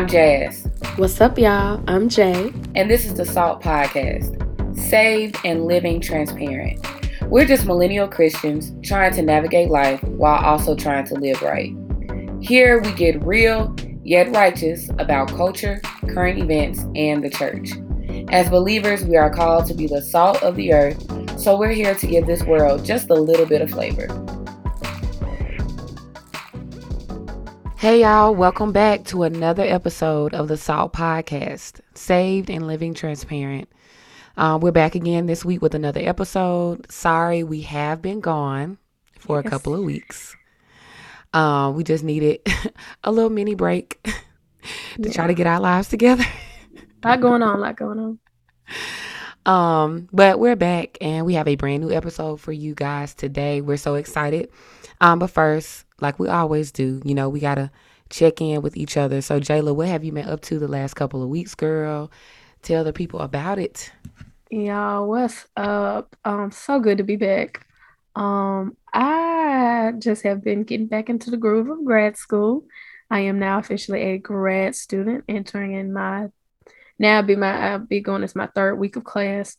I'm Jas. What's up, y'all? I'm Jay. And this is the SALT Podcast Saved and Living Transparent. We're just millennial Christians trying to navigate life while also trying to live right. Here we get real yet righteous about culture, current events, and the church. As believers, we are called to be the salt of the earth, so we're here to give this world just a little bit of flavor. Hey, y'all, welcome back to another episode of the Salt Podcast Saved and Living Transparent. Uh, we're back again this week with another episode. Sorry, we have been gone for yes. a couple of weeks. Uh, we just needed a little mini break to yeah. try to get our lives together. a lot going on, a lot going on. Um, but we're back and we have a brand new episode for you guys today. We're so excited. Um, but first, like we always do, you know, we gotta check in with each other. So Jayla, what have you been up to the last couple of weeks, girl? Tell the people about it. Y'all, what's up? Um, so good to be back. Um, I just have been getting back into the groove of grad school. I am now officially a grad student, entering in my now be my I'll be going as my third week of class.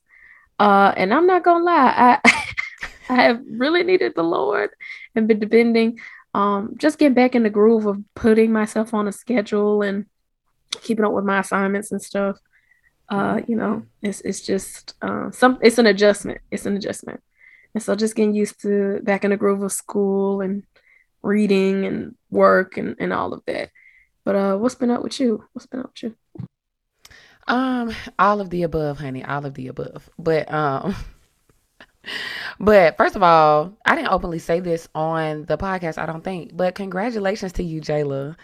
Uh, and I'm not gonna lie, I I have really needed the Lord and been depending, um, just get back in the groove of putting myself on a schedule and keeping up with my assignments and stuff. Uh, you know, it's it's just uh, some it's an adjustment. It's an adjustment. And so just getting used to back in the groove of school and reading and work and, and all of that. But uh what's been up with you? What's been up with you? Um, all of the above, honey, all of the above. But um but first of all, I didn't openly say this on the podcast, I don't think. But congratulations to you, Jayla.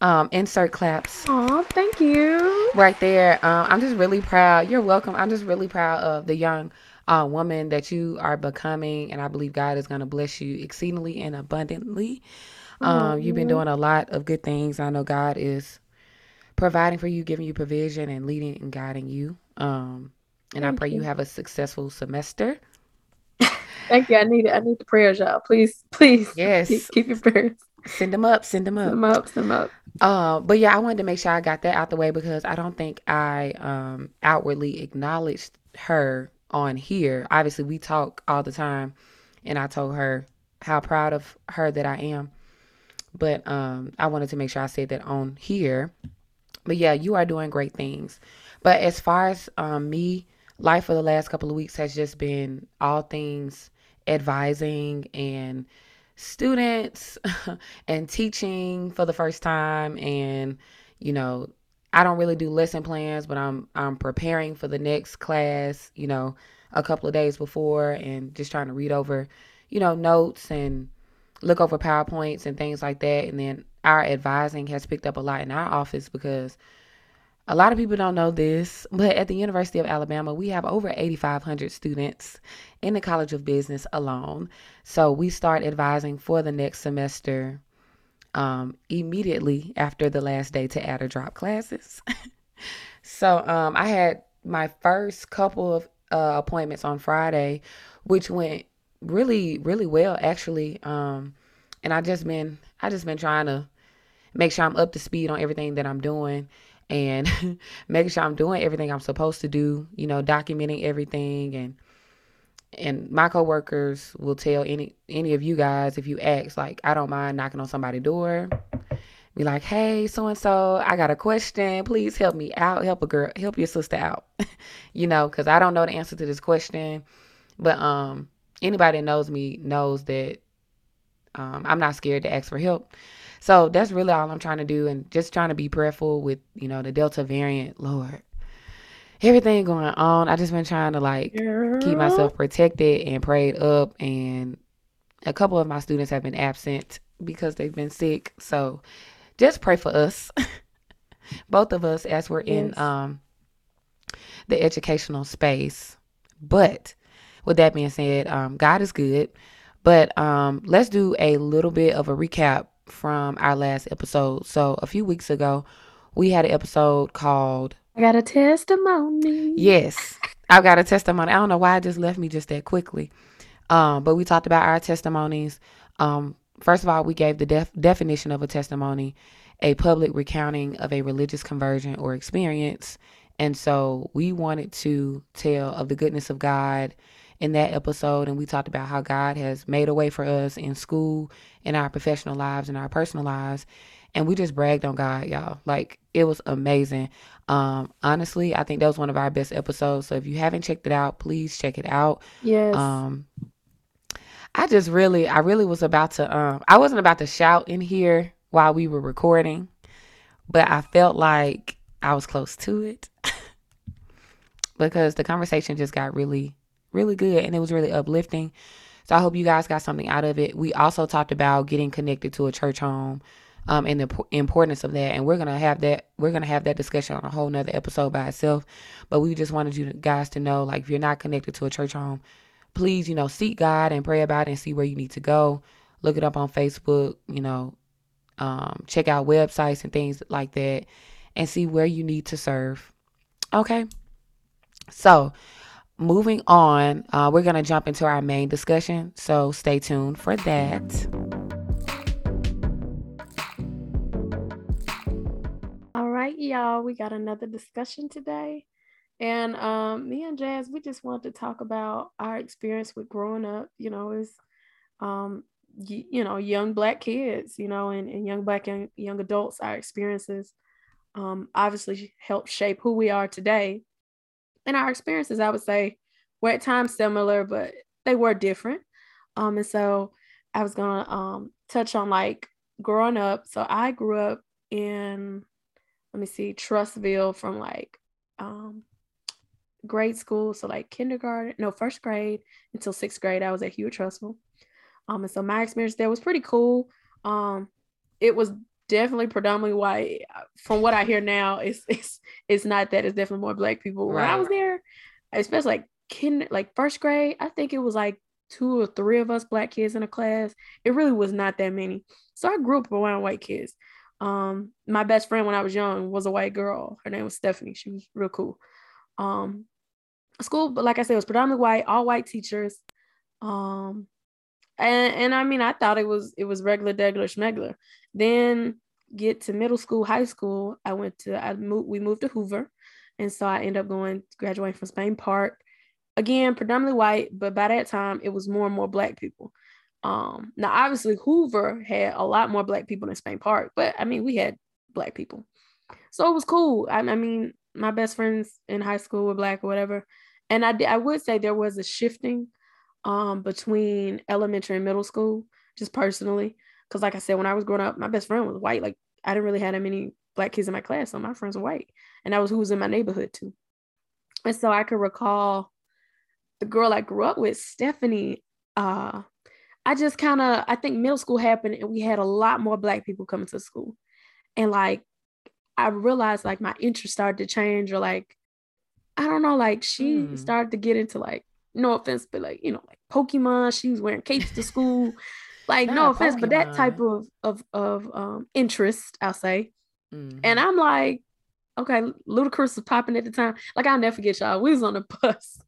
Um, insert claps. Oh, thank you. Right there. Um, I'm just really proud. You're welcome. I'm just really proud of the young uh, woman that you are becoming, and I believe God is going to bless you exceedingly and abundantly. Um. You've been doing a lot of good things. I know God is providing for you, giving you provision, and leading and guiding you. Um, and Thank I pray you. you have a successful semester. Thank you. I need it. I need the prayers, y'all. Please, please. Yes. Keep, keep your prayers. Send them up. Send them up. Send them up. Send them up. Uh, but yeah, I wanted to make sure I got that out the way because I don't think I um outwardly acknowledged her on here. Obviously, we talk all the time, and I told her how proud of her that I am. But um, I wanted to make sure I said that on here. But yeah, you are doing great things. But as far as um, me, life for the last couple of weeks has just been all things advising and students and teaching for the first time and you know I don't really do lesson plans, but I'm I'm preparing for the next class, you know, a couple of days before and just trying to read over, you know, notes and look over PowerPoints and things like that. And then our advising has picked up a lot in our office because a lot of people don't know this, but at the University of Alabama, we have over 8,500 students in the College of Business alone. So we start advising for the next semester um, immediately after the last day to add or drop classes. so um, I had my first couple of uh, appointments on Friday, which went really, really well actually. Um, and I just been, I just been trying to make sure I'm up to speed on everything that I'm doing and making sure I'm doing everything I'm supposed to do. You know, documenting everything. And and my coworkers will tell any any of you guys if you ask like I don't mind knocking on somebody's door. Be like hey so and so I got a question. Please help me out. Help a girl help your sister out. You know cuz I don't know the answer to this question. But um anybody that knows me knows that um I'm not scared to ask for help so that's really all I'm trying to do and just trying to be prayerful with you know the delta variant lord everything going on. I just been trying to like Girl. keep myself protected and prayed up. And a couple of my students have been absent because they've been sick. So just pray for us, both of us, as we're yes. in um the educational space. But with that being said, um, God is good. But um, let's do a little bit of a recap from our last episode. So a few weeks ago, we had an episode called I got a testimony. Yes, I've got a testimony. I don't know why it just left me just that quickly. Um, but we talked about our testimonies. Um, first of all, we gave the def- definition of a testimony, a public recounting of a religious conversion or experience. And so we wanted to tell of the goodness of God in that episode. And we talked about how God has made a way for us in school, in our professional lives, in our personal lives. And we just bragged on God, y'all. Like it was amazing. Um, honestly, I think that was one of our best episodes. So if you haven't checked it out, please check it out. Yes. Um, I just really, I really was about to, um, I wasn't about to shout in here while we were recording, but I felt like I was close to it because the conversation just got really, really good and it was really uplifting. So I hope you guys got something out of it. We also talked about getting connected to a church home um, and the importance of that. And we're gonna have that we're gonna have that discussion on a whole nother episode by itself. But we just wanted you guys to know, like, if you're not connected to a church home, please, you know, seek God and pray about it and see where you need to go. Look it up on Facebook, you know, um, check out websites and things like that, and see where you need to serve. Okay. So, moving on, uh, we're gonna jump into our main discussion. So stay tuned for that. All right, y'all, we got another discussion today. And um, me and Jas, we just want to talk about our experience with growing up, you know, as um, y- you know, young black kids, you know, and, and young black and young adults, our experiences um, obviously help shape who we are today. And our experiences, I would say, were at times similar, but they were different. Um, and so I was gonna um touch on like growing up. So I grew up in let me see, Trussville from like um, grade school, so like kindergarten, no, first grade until sixth grade. I was at Hewitt Trussville. Um, and so my experience there was pretty cool. Um, it was definitely predominantly white. From what I hear now, it's it's it's not that. It's definitely more black people. When I was there, especially like kind like first grade, I think it was like two or three of us black kids in a class. It really was not that many. So I grew up around white kids. Um, my best friend when I was young was a white girl. Her name was Stephanie. She was real cool. Um, school, but like I said, it was predominantly white, all white teachers. Um, and and I mean, I thought it was it was regular, regular, schmegler. Then get to middle school, high school. I went to I moved. We moved to Hoover, and so I ended up going graduating from Spain Park. Again, predominantly white, but by that time it was more and more black people. Um, now obviously Hoover had a lot more black people than Spain Park, but I mean we had black people, so it was cool. I, I mean my best friends in high school were black or whatever, and I I would say there was a shifting um between elementary and middle school, just personally, because like I said, when I was growing up, my best friend was white. Like I didn't really have that many black kids in my class, so my friends were white, and that was who was in my neighborhood too. And so I could recall the girl I grew up with, Stephanie. Uh, I just kind of I think middle school happened and we had a lot more black people coming to school. And like I realized like my interest started to change or like I don't know, like she mm. started to get into like no offense, but like, you know, like Pokemon, she was wearing capes to school. Like no offense, Pokemon. but that type of of of um interest, I'll say. Mm-hmm. And I'm like, okay, Ludacris was popping at the time. Like I'll never forget y'all. We was on the bus,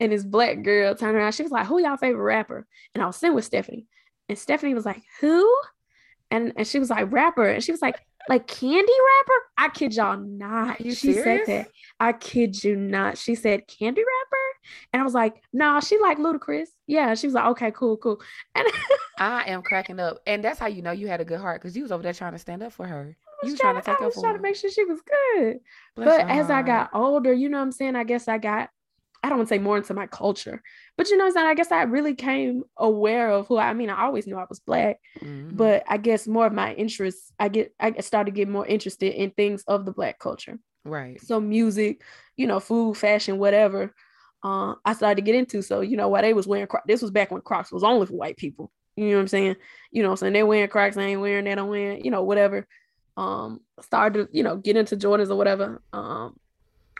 and this black girl turned around. She was like, "Who y'all favorite rapper?" And I was sitting with Stephanie, and Stephanie was like, "Who?" And and she was like, "Rapper," and she was like, "Like Candy Rapper?" I kid y'all not. you she serious? said that. I kid you not. She said Candy Rapper, and I was like, "No, nah, she like Ludacris." Yeah, she was like, "Okay, cool, cool." And I am cracking up, and that's how you know you had a good heart because you was over there trying to stand up for her you trying, trying to take I was trying to make sure she was good. Bless but as I got older, you know what I'm saying? I guess I got, I don't want to say more into my culture, but you know what I'm saying? I guess I really came aware of who I, I mean, I always knew I was black, mm-hmm. but I guess more of my interests, I get, I started getting more interested in things of the black culture. Right. So music, you know, food, fashion, whatever. Uh, I started to get into. So, you know, why they was wearing Crocs, this was back when Crocs was only for white people. You know what I'm saying? You know, i'm saying they wearing Crocs, I ain't wearing they don't wear, you know, whatever um started to you know get into Jordans or whatever um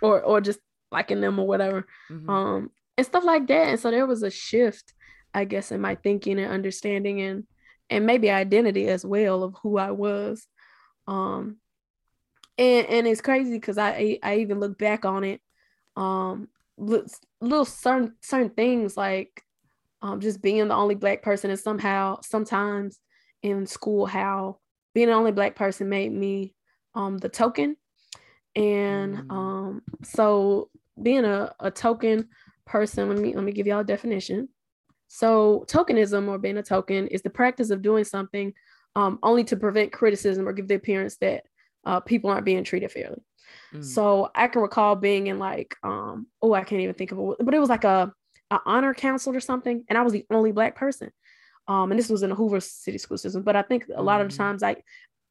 or or just liking them or whatever mm-hmm. um and stuff like that and so there was a shift I guess in my thinking and understanding and and maybe identity as well of who I was um and and it's crazy because I I even look back on it um little certain certain things like um just being the only black person and somehow sometimes in school how being the only black person made me um the token. And Mm. um so being a, a token person, let me let me give y'all a definition. So tokenism or being a token is the practice of doing something um, only to prevent criticism or give the appearance that uh, people aren't being treated fairly. Mm. So I can recall being in like, um, oh, I can't even think of it, but it was like a, a honor council or something, and I was the only black person. Um, and this was in the Hoover City School System. But I think a lot of the Mhm. times, I,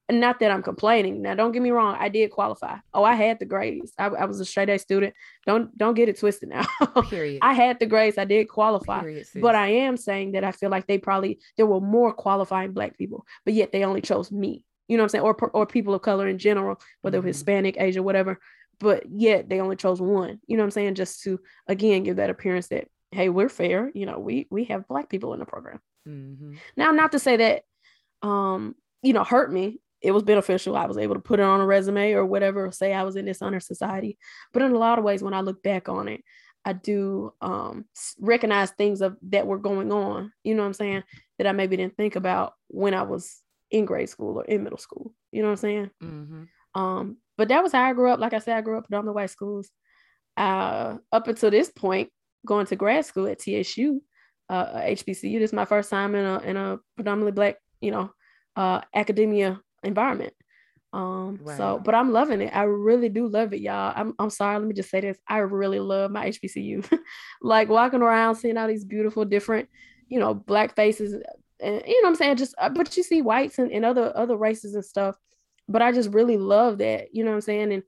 not that I'm complaining. Now, don't get me wrong, I did qualify. Oh, I had the grades. I, I was a straight A student. Don't don't get it twisted now. Period. I had the grades. I did qualify. Period. But I am saying that I feel like they probably there were more qualifying black people, but yet they only chose me. You know what I'm saying? Or or people of color in general, whether Mhm. Hispanic, Asian, whatever. But yet they only chose one. You know what I'm saying? Just to again give that appearance that hey, we're fair. You know, we we have black people in the program. Mhm. Now, not to say that um, you know, hurt me. It was beneficial. I was able to put it on a resume or whatever, or say I was in this honor society. But in a lot of ways, when I look back on it, I do um recognize things of that were going on, you know what I'm saying, that I maybe didn't think about when I was in grade school or in middle school. You know what I'm saying? Mhm. Um, but that was how I grew up. Like I said, I grew up in the white schools. Uh, up until this point, going to grad school at TSU, uh, HBCU. This is my first time in a in a predominantly black, you know, uh, academia environment. Um, so, but I'm loving it. I really do love it, y'all. I'm I'm sorry. Let me just say this. I really love my HBCU. like walking around, seeing all these beautiful, different, you know, black faces, and you know what I'm saying. Just, uh, but you see whites and, and other other races and stuff but I just really love that. You know what I'm saying? And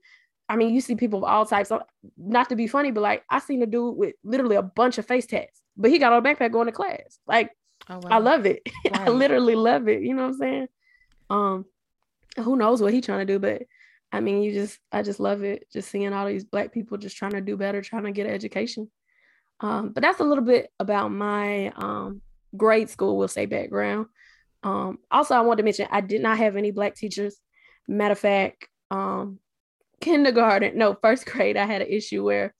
I mean, you see people of all types. So, not to be funny, but like I seen a dude with literally a bunch of face tats, but he got on a backpack going to class. Like Oh, I love it. I literally love it. You know what I'm saying? Um, who knows what he's trying to do, but I mean, you just I just love it. Just seeing all these black people just trying to do better, trying to get an education. Um, but that's a little bit about my um grade school, we'll say background. Um, also I wanted to mention I did not have any black teachers. Matter of fact, um, kindergarten, no, first grade, I had an issue where,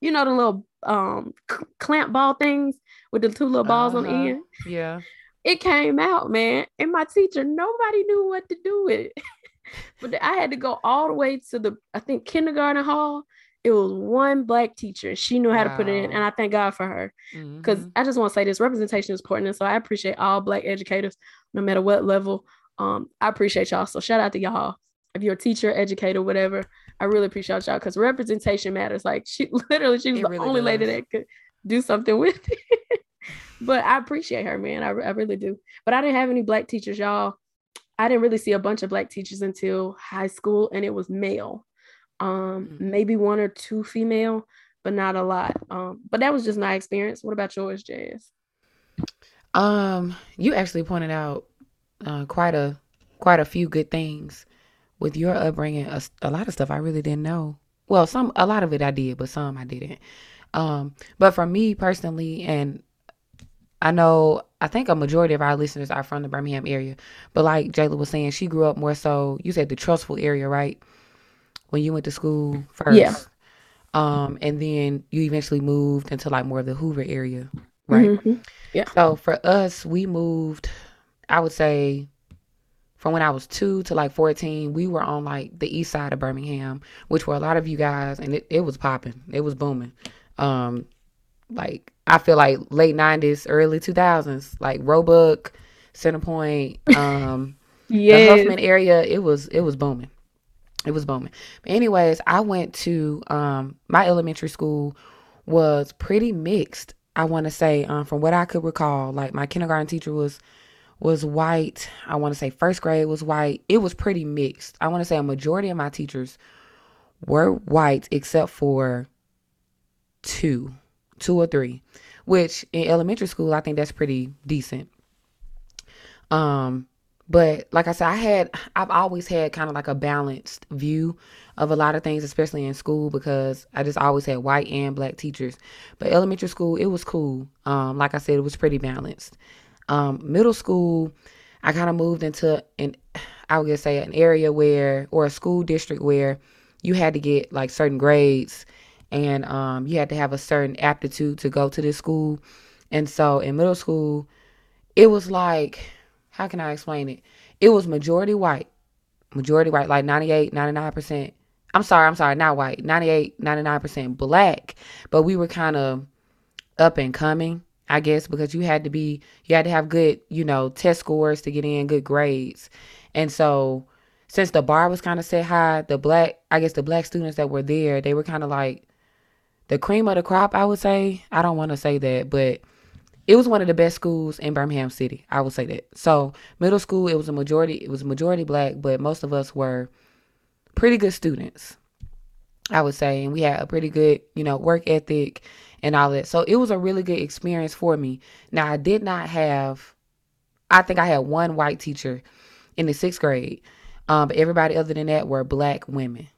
you know, the little um clamp ball things with the two little balls on the Uh-huh. end. Yeah. It came out, man, and my teacher, nobody knew what to do with it. but I had to go all the way to the, I think, kindergarten hall. It was one black teacher. She knew how to put it in, and I thank God for her because Mhm. I just want to say this representation is important. And so I appreciate all black educators, no matter what level. Um, I appreciate y'all. So shout out to y'all. If you're a teacher, educator, whatever, I really appreciate y'all because representation matters. Like she literally, she was It the really only lady that could do something with it. but I appreciate her, man. I, I really do. But I didn't have any black teachers, y'all. I didn't really see a bunch of black teachers until high school, and it was male. Um, Mm. maybe one or two female, but not a lot. Um, but that was just my experience. What about yours, Jas? Um, you actually pointed out uh, quite a quite a few good things with your upbringing. A lot of stuff I really didn't know. Well, some a lot of it I did, but some I didn't. Um, but for me personally, and I know I think a majority of our listeners are from the Birmingham area. But like Jayla was saying, she grew up more so. You said the Trussville area, right? When you went to school first. Yeah. Um, and then you eventually moved into like more of the Hoover area, right? Mhm. So for us, we moved, I would say, from when I was two to like 14, we were on like the east side of Birmingham, which were a lot of you guys, and it, it was popping. It was booming. Um, like, I feel like late 90s, early 2000s, like Roebuck, Centerpoint, um, the Huffman area, it was it was booming. It was booming. But anyways, I went to um my elementary school was pretty mixed. I want to say um from what I could recall, like my kindergarten teacher was was white. I want to say first grade was white. It was pretty mixed. I want to say a majority of my teachers were white except for two, two or three, which in elementary school I think that's pretty decent. Um, but like I said, I had I've always had kind of like a balanced view of a lot of things, especially in school, because I just always had white and black teachers. But elementary school, it was cool. Um, like I said, it was pretty balanced. Um, middle school, I kind of moved into an I would say an area where or a school district where you had to get like certain grades and um, you had to have a certain aptitude to go to this school. And so in middle school, it was like how can I explain it? it was majority white. Majority white, like 98, 99%. I'm sorry, I'm sorry, not white. 98, 99% black. But we were kind of up and coming, I guess, because you had to be you had to have good, you know, test scores to get in, good grades. And so since the bar was kind of set high, the black I guess the black students that were there, they were kind of like the cream of the crop, I would say. I don't want to say that, but it was one of the best schools in Birmingham City. I would say that. So middle school, it was a majority. It was majority black, but most of us were pretty good students. I would say, and we had a pretty good, you know, work ethic and all that. So it was a really good experience for me. Now I did not have. I think I had one white teacher in the sixth grade, um, but everybody other than that were black women.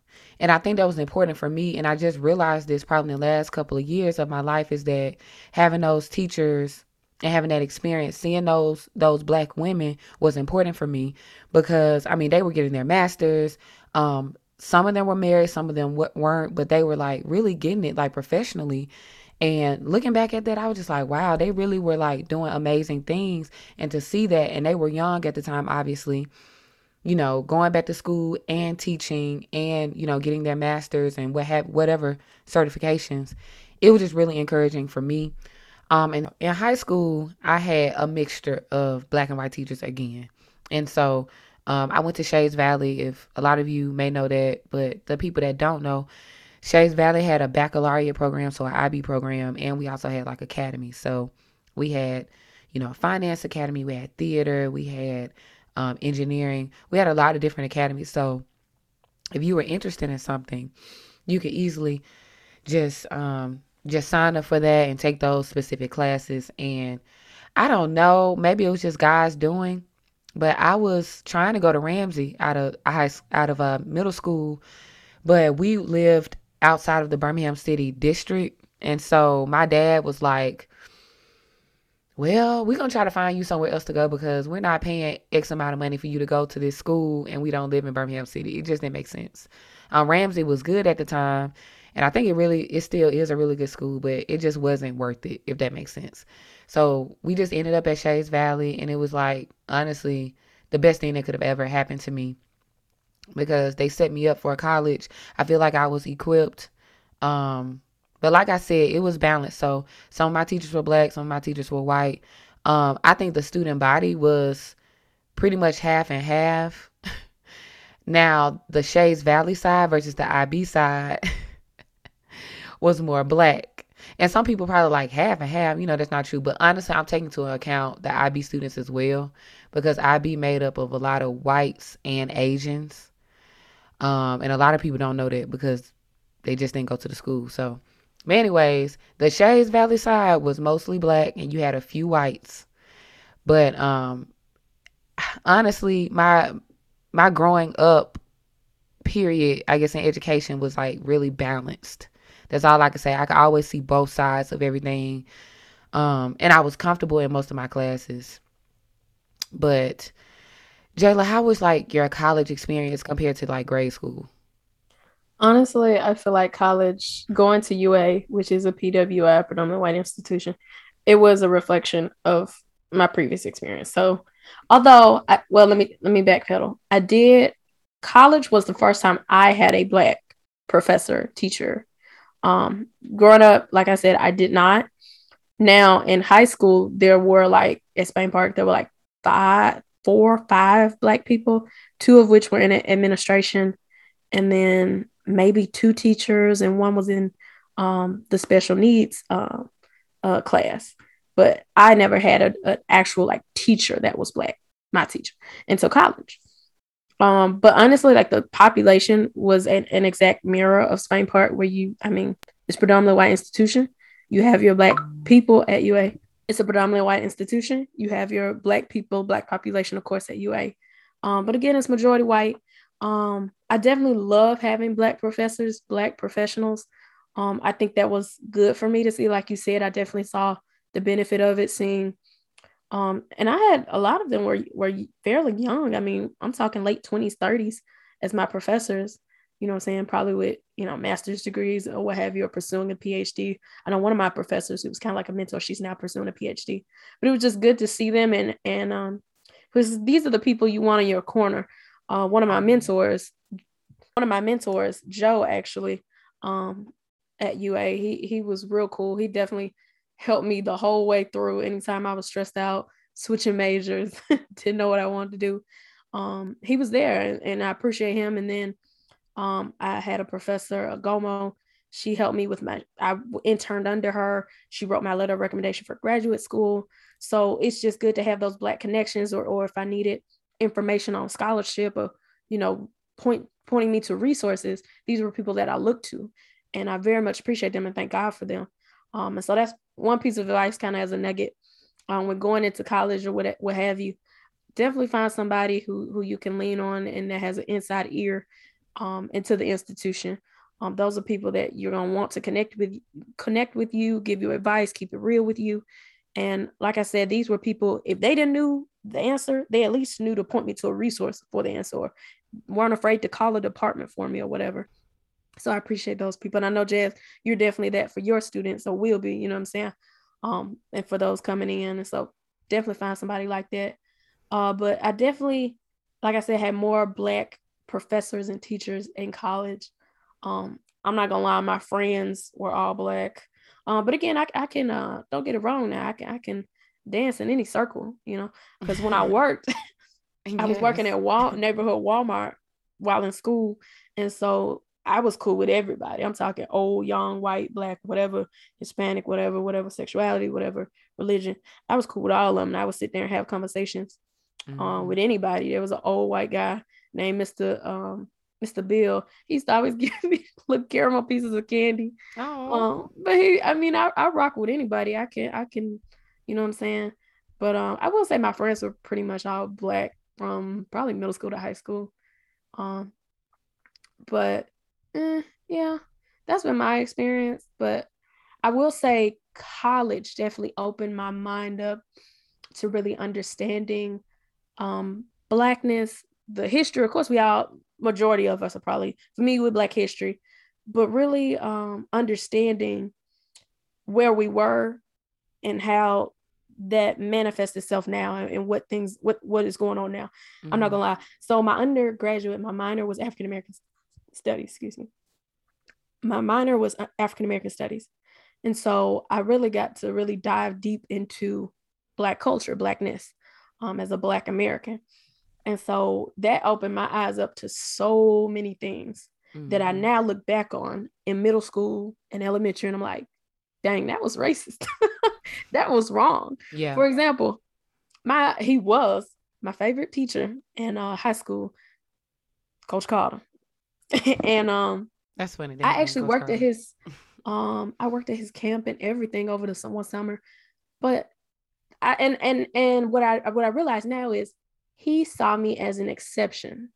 And I think that was important for me. And I just realized this probably in the last couple of years of my life is that having those teachers and having that experience, seeing those those black women was important for me because I mean they were getting their masters. Um, some of them were married, some of them weren't, but they were like really getting it like professionally. And looking back at that, I was just like, wow, they really were like doing amazing things. And to see that, and they were young at the time, obviously, you know, going back to school and teaching and, you know, getting their masters and what have whatever certifications. It was just really encouraging for me. Um, and in high school, I had a mixture of black and white teachers again. And so um, I went to Shades Valley. If a lot of you may know that, but the people that don't know, Shades Valley had a baccalaureate program, so an IB program, and we also had like academy. So we had, you know, finance academy, we had theater, we had um, engineering. We had a lot of different academies. So if you were interested in something, you could easily just um, just sign up for that and take those specific classes. And I don't know, maybe it was just guys doing, but I was trying to go to Ramsay out of high out of a uh, middle school, but we lived outside of the Birmingham City district, and so my dad was like, well, we're gonna try to find you somewhere else to go because we're not paying X amount of money for you to go to this school and we don't live in Birmingham City. It just didn't make sense. Um, Ramsay was good at the time, and I think it really it still is a really good school, but it just wasn't worth it, if that makes sense. So we just ended up at Shades Valley and it was like honestly the best thing that could have ever happened to me because they set me up for a college. I feel like I was equipped. Um, but like I said, it was balanced. So some of my teachers were black, some of my teachers were white. Um, I think the student body was pretty much half and half. now the Shades Valley side versus the IB side was more black. And some people probably like half and half. You know, that's not true. But honestly, I'm taking into account the IB students as well because IB made up of a lot of whites and Asians. Um, and a lot of people don't know that because they just didn't go to the school. So but anyways, the Shades Valley side was mostly black and you had a few whites. But um honestly, my my growing up period, I guess in education was like really balanced. That's all I can say. I could always see both sides of everything. Um and I was comfortable in most of my classes. But Jayla, how was like your college experience compared to like grade school? Honestly, I feel like college, going to UA, which is a PWI, predominantly white institution, it was a reflection of my previous experience. So, although, I, well, let me let me backpedal. I did. College was the first time I had a black professor teacher. Um, growing up, like I said, I did not. Now in high school, there were like at Spain Park, there were like five, four, five black people, two of which were in administration, and then maybe two teachers, and one was in um, the special needs uh, uh, class. But I never had an actual like teacher that was black, my teacher, until college. Um, but honestly, like the population was an, an exact mirror of Spain Park, where you, I mean, it's predominantly white institution. You have your black people at UA. It's a predominantly white institution. You have your black people, black population, of course, at UA. Um, but again, it's majority white. Um, I definitely love having black professors, black professionals. Um, I think that was good for me to see. Like you said, I definitely saw the benefit of it. Seeing, um, and I had a lot of them were were fairly young. I mean, I'm talking late twenties, thirties as my professors. You know, I'm saying probably with you know master's degrees or what have you, or pursuing a PhD. I know one of my professors who was kind of like a mentor. She's now pursuing a PhD. But it was just good to see them and and um, because these are the people you want in your corner. Uh, one of my mentors, one of my mentors, Joe, actually, um, at UA, he he was real cool. He definitely helped me the whole way through. Anytime I was stressed out, switching majors, didn't know what I wanted to do. Um, he was there, and, and I appreciate him. And then um, I had a professor, a Gomo. She helped me with my. I interned under her. She wrote my letter of recommendation for graduate school. So it's just good to have those black connections, or or if I needed information on scholarship, or you know, point pointing me to resources. These were people that I looked to, and I very much appreciate them and thank God for them. Um, and so that's one piece of advice, kind of as a nugget, um, when going into college or what what have you. Definitely find somebody who who you can lean on and that has an inside ear um, into the institution. Um, those are people that you're gonna want to connect with, connect with you, give you advice, keep it real with you. And like I said, these were people. If they didn't knew the answer, they at least knew to point me to a resource for the answer, or weren't afraid to call a department for me or whatever. So I appreciate those people. And I know Jas, you're definitely that for your students, or will be. You know what I'm saying? Um, and for those coming in, and so definitely find somebody like that. Uh, but I definitely, like I said, had more black professors and teachers in college. Um, I'm not gonna lie, my friends were all black. Um, but again, I, I can uh, don't get it wrong now. I can I can dance in any circle, you know, because when I worked, yes. I was working at Wal neighborhood Walmart while in school, and so I was cool with everybody. I'm talking old, young, white, black, whatever, Hispanic, whatever, whatever sexuality, whatever religion. I was cool with all of them. And I would sit there and have conversations mm-hmm. um, with anybody. There was an old white guy named Mr. Um, Mr. Bill. He used to always give me little caramel pieces of candy. Oh. Um, but he, I mean, I, I rock with anybody. I can, I can, you know what I'm saying? But um, I will say my friends were pretty much all black from probably middle school to high school. Um, but eh, yeah, that's been my experience. But I will say college definitely opened my mind up to really understanding um, blackness, the history. Of course, we all majority of us are probably familiar with Black history, but really um, understanding where we were and how that manifests itself now and, and what things what what is going on now. Mm-hmm. I'm not gonna lie. So my undergraduate, my minor was African American studies. Excuse me. My minor was uh, African American studies, and so I really got to really dive deep into Black culture, Blackness, um, as a Black American. And so that opened my eyes up to so many things mm-hmm. that I mm-hmm. now look back on in middle school and elementary, and I'm like, dang, that was racist. that was wrong. Yeah. For example, my he was my favorite teacher in uh, high school, Coach Carter. and um that's funny. I actually worked Carter. at his um I worked at his camp and everything over the one summer. But I and and and what I what I realize now is he saw me as an exception.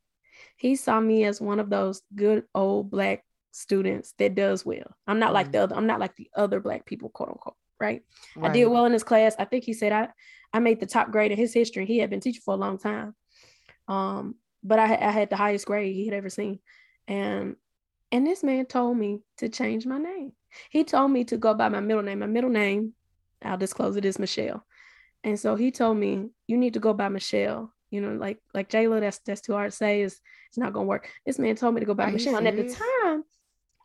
He saw me as one of those good old black students that does well. I'm not mm like the other, I'm not like the other black people, quote unquote, right? right? I did well in his class. I think he said I I made the top grade in his history. He had been teaching for a long time. Um, but I, I had the highest grade he had ever seen. And and this man told me to change my name. He told me to go by my middle name. My middle name, I'll disclose it is Michelle. And so he told me, you need to go by Michelle you know, like like Jayla, that's that's too hard to say. Is it's not gonna work. This man told me to go back Michelle, and at the time,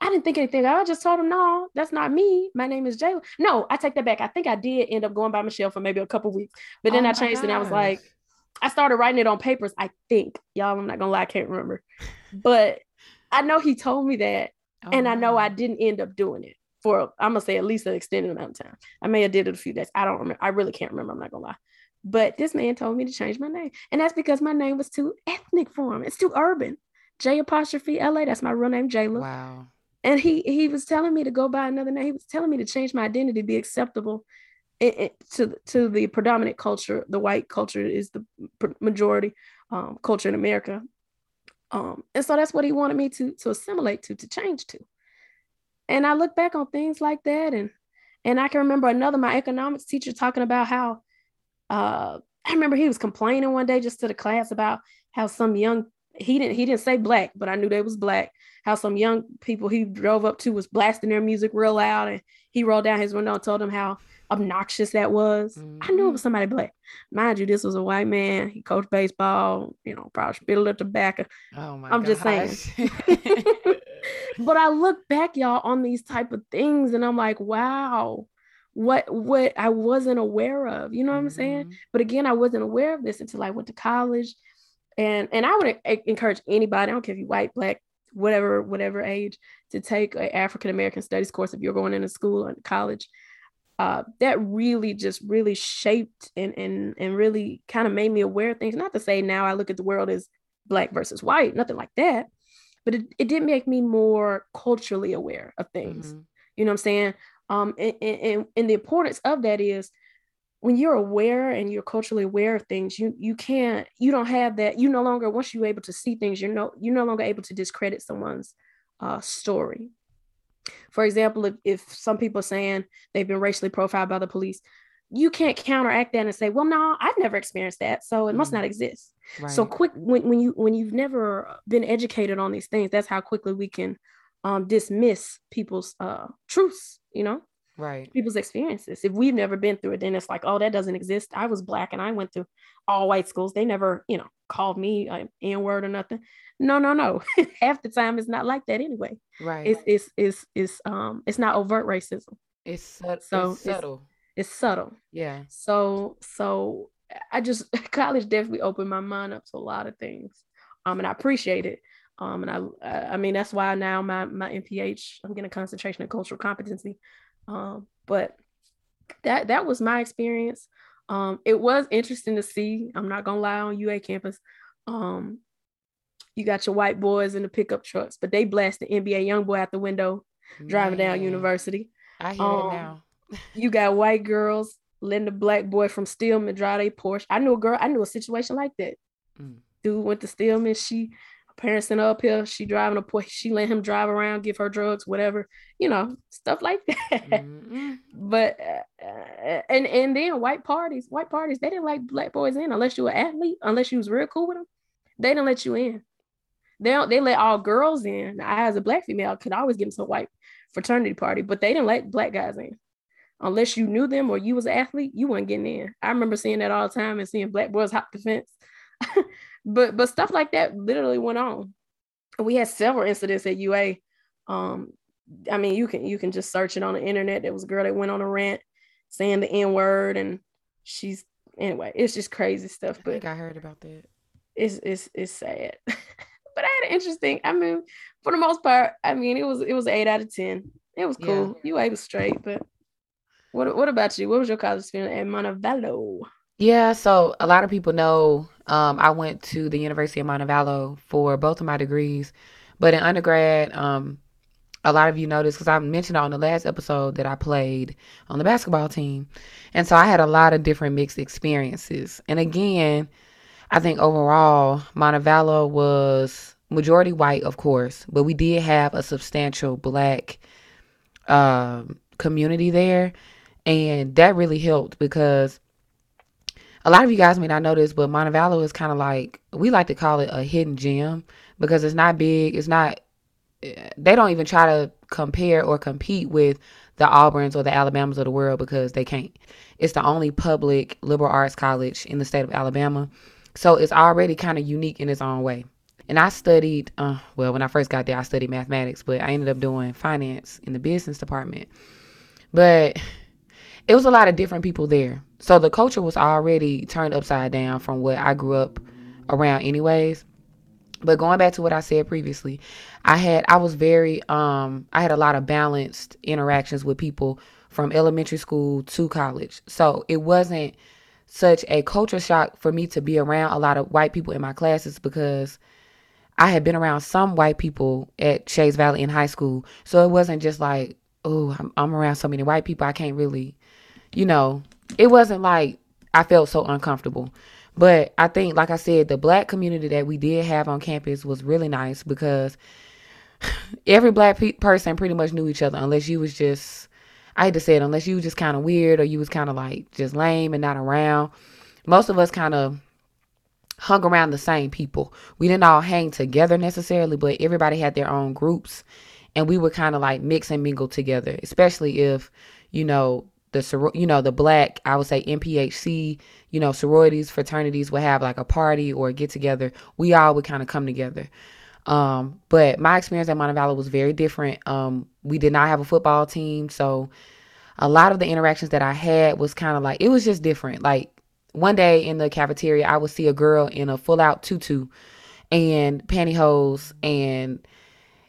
I didn't think anything. I just told him, no, that's not me. My name is Jayla. No, I take that back. I think I did end up going by Michelle for maybe a couple weeks, but then oh I changed and I was like, I started writing it on papers. I think y'all, I'm not gonna lie, I can't remember, but I know he told me that, oh, and I know I didn't end up doing it for I'm gonna say at least an extended amount of time. I may have did it a few days. I don't remember. I really can't remember. I'm not gonna lie. But this man told me to change my name. And that's because my name was too ethnic for him. It's too urban. J apostrophe LA. That's my real name, Jayla. Wow. And he he was telling me to go by another name. He was telling me to change my identity be acceptable it, it, to to the predominant culture. The white culture is the majority um, culture in America. Um, and so that's what he wanted me to to assimilate to, to change to. And I look back on things like that, and and I can remember another my economics teacher talking about how uh, I remember he was complaining one day just to the class about how some young he didn't he didn't say black, but I knew they was black. how some young people he drove up to was blasting their music real loud, and he rolled down his window and told them how obnoxious that was. Mm-hmm. I knew it was somebody black. Mind you, this was a white man. He coached baseball, you know, probably spittled at tobacco. Oh my I'm gosh. just saying. but I look back, y'all, on these type of things, and I'm like, wow, what what I wasn't aware of. You know what mm-hmm. I'm saying? Mm-hmm. But again, I wasn't aware of this until I went to college. And and I would encourage anybody, I don't care if you're white, black, whatever, whatever age, to take an African American studies course if you're going into school or college uh, that really just really shaped and and and really kind of made me aware of things. Not to say now I look at the world as black versus white, nothing like that, but it, it did make me more culturally aware of things. Mm-hmm. You know what I'm saying? Um, and, and and the importance of that is when you're aware and you're culturally aware of things, you you can't you don't have that. You no longer once you're able to see things, you're no you're no longer able to discredit someone's uh, story for example, if, if some people are saying they've been racially profiled by the police, you can't counteract that and say, well, no, I've never experienced that. So it must not mm-hmm. exist. Right. So quick when, when you when you've never been educated on these things, that's how quickly we can um, dismiss people's uh, truths, you know, right? People's experiences. If we've never been through it, then it's like, oh, that doesn't exist. I was black and I went through all white schools. They never, you know, called me an N word or nothing. No, no, no. Half the time it's not like that anyway. Right. It's it's it's it's um it's not overt racism. It's, su- so it's subtle. It's, it's subtle. Yeah. So so I just college definitely opened my mind up to a lot of things. Um and I appreciate it. Um and I I mean that's why now my my MPH I'm getting a concentration in cultural competency. Um but that that was my experience. Um, it was interesting to see. I'm not gonna lie on UA campus. Um, you got your white boys in the pickup trucks, but they blast the NBA YoungBoy out the window driving Man. down University. I hear um, it now. you got white girls letting the black boy from Stillman drive a Porsche. I knew a girl. I knew a situation like that. Mm. Dude went to Stillman. She parents sent her up here. She driving a Porsche. She let him drive around, give her drugs, whatever. You know, stuff like that. Mm-hmm. but uh, and and then white parties, white parties, they didn't like black boys in unless you were an athlete, unless you was real cool with them. They didn't let you in. They don't. They let all girls in. I, as a black female, could always get into a white fraternity party, but they didn't let black guys in unless you knew them or you was an athlete. You weren't getting in. I remember seeing that all the time and seeing black boys hop the fence. but but stuff like that literally went on. We had several incidents at UA. Um, I mean, you can you can just search it on the internet. There was a girl that went on a rant saying the N word, and she's anyway. It's just crazy stuff. But I think I heard about that. It's it's it's sad. but I had an interesting. I mean, for the most part, I mean, it was it was eight out of ten. It was cool. Yeah. UA was straight, but what what about you? What was your college experience at Montevallo? Yeah, so a lot of people know um, I went to the University of Montevallo for both of my degrees, but in undergrad, um, a lot of you noticed because I mentioned on the last episode that I played on the basketball team, and so I had a lot of different mixed experiences. And again, I think overall, Montevallo was majority white, of course, but we did have a substantial black um, community there, and that really helped because a lot of you guys may not know this, but Montevallo is kind of like we like to call it a hidden gem because it's not big. It's not. They don't even try to compare or compete with the Auburns or the Alabamas of the world because they can't. It's the only public liberal arts college in the state of Alabama, so it's already kind of unique in its own way. And I studied, uh, well, when I first got there, I studied mathematics, but I ended up doing finance in the business department. But it was a lot of different people there. So the culture was already turned upside down from what I grew up around anyways. But going back to what I said previously, I had I was very um I had a lot of balanced interactions with people from elementary school to college. So it wasn't such a culture shock for me to be around a lot of white people in my classes because I had been around some white people at Shades Valley in high school. So it wasn't just like, oh, I'm, I'm around so many white people I can't really you know, it wasn't like I felt so uncomfortable. But I think, like I said, the black community that we did have on campus was really nice because every black pe- person pretty much knew each other, unless you was just, I hate to say it, unless you was just kind of weird or you was kind of like just lame and not around. Most of us kind of hung around the same people. We didn't all hang together necessarily, but everybody had their own groups and we would kind of like mix and mingle together, especially if, you know, the you know the black I would say NPHC you know sororities fraternities would have like a party or a get together we all would kind of come together. Um, but my experience at Montevallo was very different. Um, we did not have a football team so a lot of the interactions that I had was kind of like it was just different. Like one day in the cafeteria, I would see a girl in a full out tutu and pantyhose, and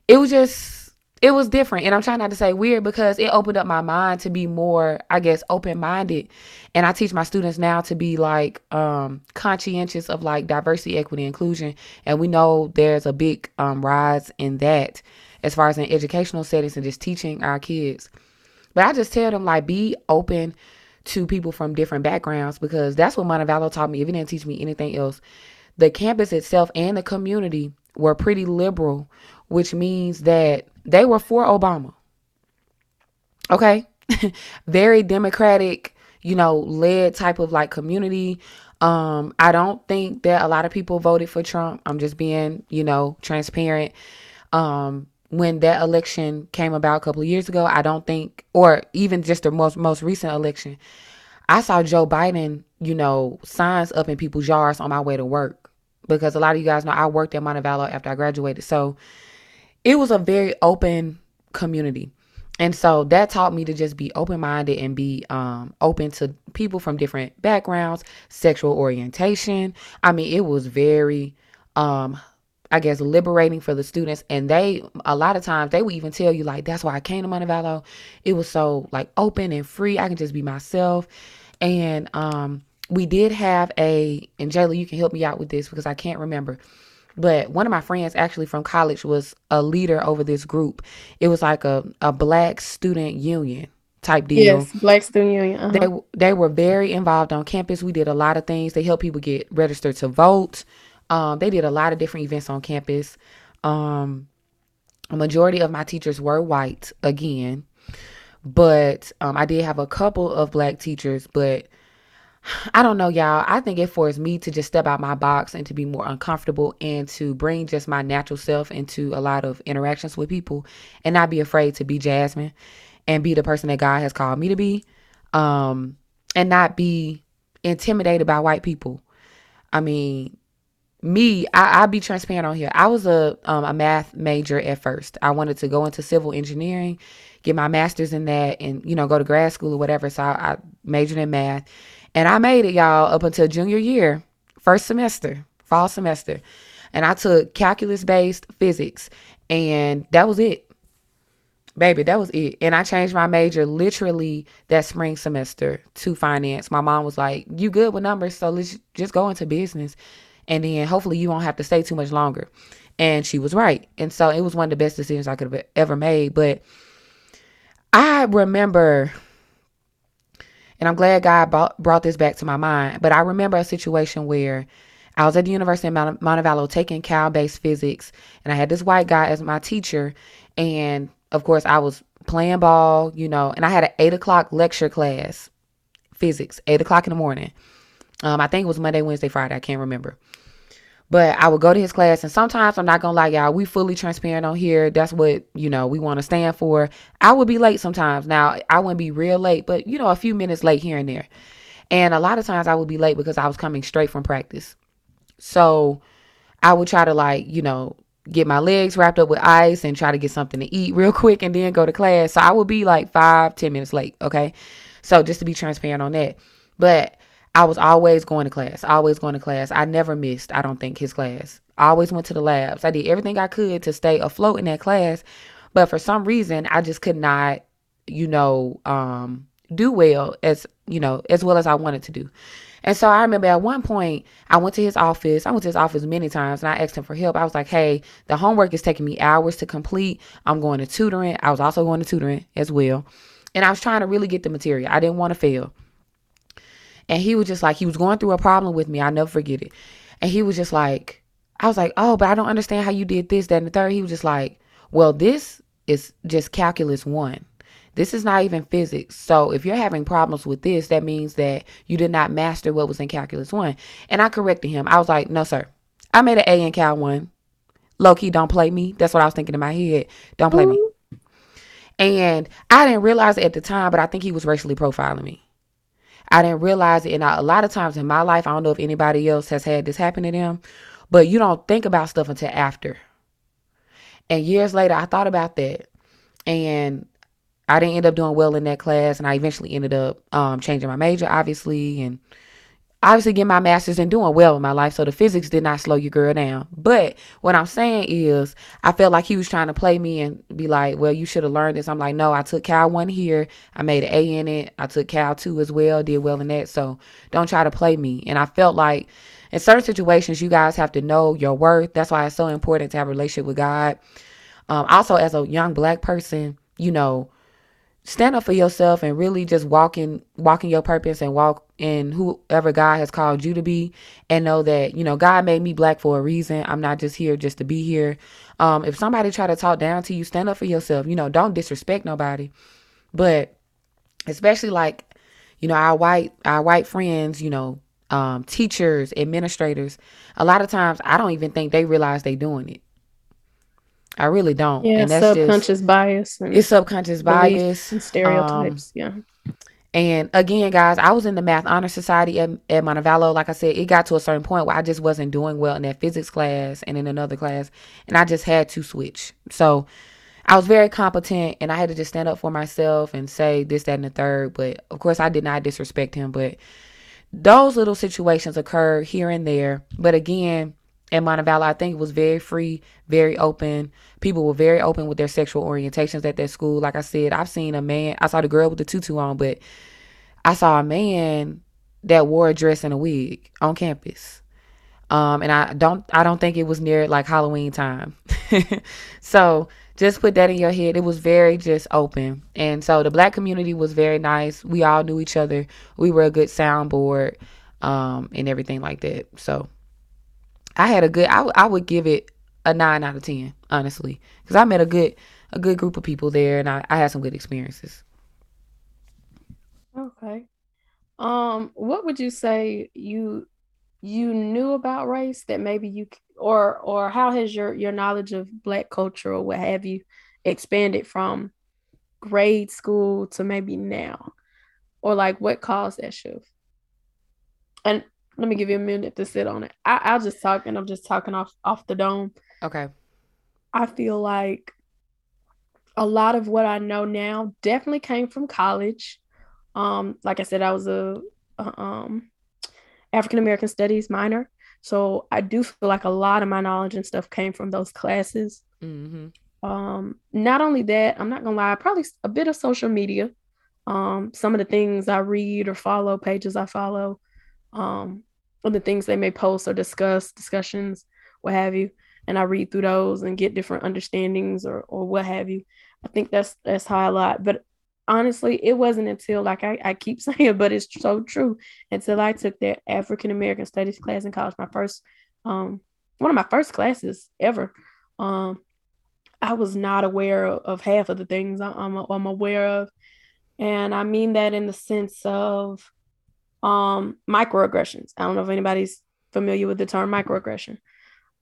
it was just it was different. And I'm trying not to say weird because it opened up my mind to be more, I guess, open minded. And I teach my students now to be like um, conscientious of like diversity, equity, inclusion. And we know there's a big um, rise in that as far as in educational settings and just teaching our kids. But I just tell them like be open to people from different backgrounds because that's what Montevallo taught me. If it didn't teach me anything else, the campus itself and the community were pretty liberal, which means that they were for Obama. Okay. Very democratic, you know, led type of like community. Um, I don't think that a lot of people voted for Trump. I'm just being, you know, transparent. Um, when that election came about a couple of years ago, I don't think, or even just the most most recent election, I saw Joe Biden, you know, signs up in people's yards on my way to work because a lot of you guys know I worked at Montevallo after I graduated, so it was a very open community. And so that taught me to just be open minded and be um, open to people from different backgrounds, sexual orientation. I mean, it was very um, I guess, liberating for the students. And they, a lot of times, they would even tell you, like, that's why I came to Montevallo. It was so, like, open and free. I can just be myself. And um, we did have a, and Jayla, you can help me out with this because I can't remember. But one of my friends actually from college was a leader over this group. It was like a, a black student union type deal. Yes, Black Student Union. Uh-huh. They they were very involved on campus. We did a lot of things. They helped people get registered to vote. Um, they did a lot of different events on campus. Um, a majority of my teachers were white again, but um, I did have a couple of black teachers. But I don't know, y'all. I think it forced me to just step out my box and to be more uncomfortable and to bring just my natural self into a lot of interactions with people and not be afraid to be Jasmine and be the person that God has called me to be. Um, and not be intimidated by white people. I mean, me, I, will be transparent on here. I was a um, a math major at first. I wanted to go into civil engineering, get my master's in that, and you know go to grad school or whatever. So I, I majored in math, and I made it, y'all, up until junior year, first semester, fall semester, and I took calculus based physics, and that was it. Baby, that was it. And I changed my major literally that spring semester to finance. My mom was like, You good with numbers, so let's just go into business and then hopefully you won't have to stay too much longer. And she was right. And so it was one of the best decisions I could have ever made. But I remember, and I'm glad God brought, brought this back to my mind, but I remember a situation where I was at the University of Mount- Montevallo taking Cal based physics, and I had this white guy as my teacher. And of course, I was playing ball, you know, and I had an eight o'clock lecture class, physics, eight o'clock in the morning. Um, I think it was Monday, Wednesday, Friday. I can't remember. But I would go to his class, and sometimes I'm not gonna lie, y'all. We fully transparent on here. That's what you know we want to stand for. I would be late sometimes. Now I wouldn't be real late, but you know a few minutes late here and there. And a lot of times I would be late because I was coming straight from practice. So I would try to like you know get my legs wrapped up with ice and try to get something to eat real quick and then go to class. So I would be like five, ten minutes late. Okay, so just to be transparent on that, but I was always going to class, always going to class. I never missed, I don't think, his class. I always went to the labs. I did everything I could to stay afloat in that class. But for some reason, I just could not, you know, um, do well as, you know, as well as I wanted to do. And so I remember at one point, I went to his office. I went to his office many times and I asked him for help. I was like, hey, the homework is taking me hours to complete. I'm going to tutoring. I was also going to tutoring as well. And I was trying to really get the material. I didn't want to fail. And he was just like, he was going through a problem with me. I'll never forget it. And he was just like, I was like, oh, but I don't understand how you did this, that, and the third. He was just like, well, this is just calculus one. this is not even physics. So if you're having problems with this, that means that you did not master what was in calculus one. And I corrected him. I was like, no, sir. I made an A in Cal one. Low key, don't play me. That's what I was thinking in my head. Don't play me. And I didn't realize it at the time, but I think he was racially profiling me. I didn't realize it. And I, a lot of times in my life, I don't know if anybody else has had this happen to them, but you don't think about stuff until after. And years later, I thought about that. And I didn't end up doing well in that class. And I eventually ended up um, changing my major, obviously, and obviously getting my master's and doing well in my life. So the physics did not slow your girl down. But what I'm saying is, I felt like he was trying to play me and be like, well, you should have learned this. I'm like, no, I took Cal 1 here. I made an A in it. I took Cal 2 as well, did well in that. So don't try to play me. And I felt like in certain situations, you guys have to know your worth. That's why it's so important to have a relationship with God. Um, also, as a young black person, you know, stand up for yourself and really just walk in walk in your purpose and walk in whoever God has called you to be and know that you know God made me black for a reason. I'm not just here just to be here. Um if somebody try to talk down to you stand up for yourself. You know don't disrespect nobody. But especially like you know our white our white friends you know um teachers administrators a lot of times I don't even think they realize they doing it I really don't. Yeah, and that's subconscious just, bias. it's subconscious bias and stereotypes. Um, yeah. And again, guys, I was in the math honor society at, at Montevallo. Like I said, it got to a certain point where I just wasn't doing well in that physics class and in another class, and I just had to switch. So I was very competent, and I had to just stand up for myself and say this, that, and the third. But of course, I did not disrespect him. But those little situations occur here and there. But again, at Montevallo, I think it was very free, very open. People were very open with their sexual orientations at that school. Like I said, I've seen a man, I saw the girl with the tutu on, but I saw a man that wore a dress and a wig on campus. Um, and I don't I don't think it was near like Halloween time. so just put that in your head. It was very just open. And so the black community was very nice. We all knew each other. We were a good soundboard, um, and everything like that. So I had a good. I, I would give it a nine out of ten, honestly, because I met a good a good group of people there, and I, I had some good experiences. Okay. Um, what would you say you you knew about race that maybe you or or how has your your knowledge of black culture or what have you expanded from grade school to maybe now or like what caused that shift and let me give you a minute to sit on it. I, will just talk and I'm just talking off off the dome. Okay. I feel like a lot of what I know now definitely came from college. Um, like I said, I was a, a um African American Studies minor, so I do feel like a lot of my knowledge and stuff came from those classes. Mm-hmm. Um, not only that, I'm not gonna lie, probably a bit of social media. Um, some of the things I read or follow, pages I follow, um, the things they may post or discuss, discussions, what have you. And I read through those and get different understandings or or what have you. I think that's that's how I lot. But honestly, it wasn't until like I, I keep saying, but it's so true. Until I took that African American Studies class in college, my first um one of my first classes ever. Um I was not aware of, of half of the things I'm, I'm aware of. And I mean that in the sense of um, microaggressions. I don't know if anybody's familiar with the term microaggression.